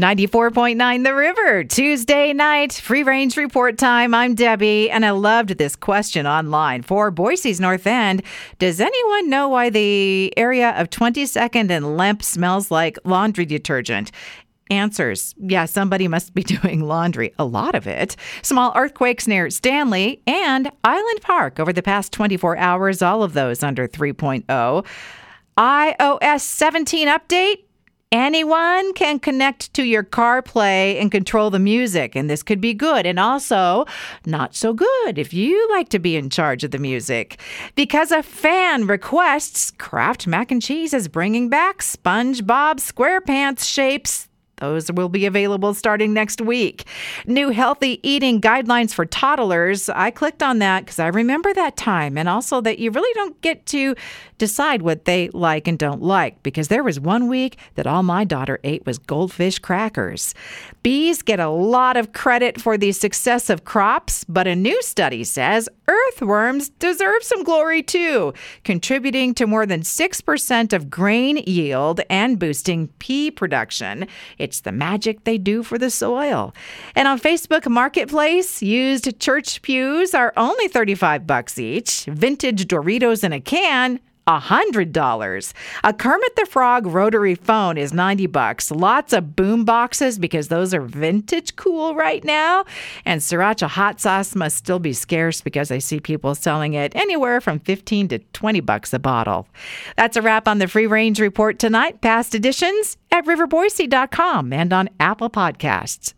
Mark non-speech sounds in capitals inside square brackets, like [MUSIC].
94.9 The River, Tuesday night, free range report time. I'm Debbie, and I loved this question online for Boise's North End. Does anyone know why the area of 22nd and Lemp smells like laundry detergent? Answers. Yeah, somebody must be [LAUGHS] doing laundry, a lot of it. Small earthquakes near Stanley and Island Park over the past 24 hours, all of those under 3.0. iOS 17 update Anyone can connect to your CarPlay and control the music, and this could be good and also not so good if you like to be in charge of the music. Because a fan requests, Kraft Mac and Cheese is bringing back SpongeBob SquarePants shapes those will be available starting next week. New healthy eating guidelines for toddlers. I clicked on that because I remember that time and also that you really don't get to decide what they like and don't like because there was one week that all my daughter ate was goldfish crackers. Bees get a lot of credit for the success of crops, but a new study says earthworms deserve some glory too, contributing to more than 6% of grain yield and boosting pea production. It's the magic they do for the soil. And on Facebook Marketplace, used church pews are only 35 bucks each. Vintage Doritos in a can $100. A Kermit the Frog rotary phone is 90 bucks. Lots of boom boxes because those are vintage cool right now. And sriracha hot sauce must still be scarce because I see people selling it anywhere from 15 to 20 bucks a bottle. That's a wrap on the Free Range Report tonight. Past editions at riverboise.com and on Apple Podcasts.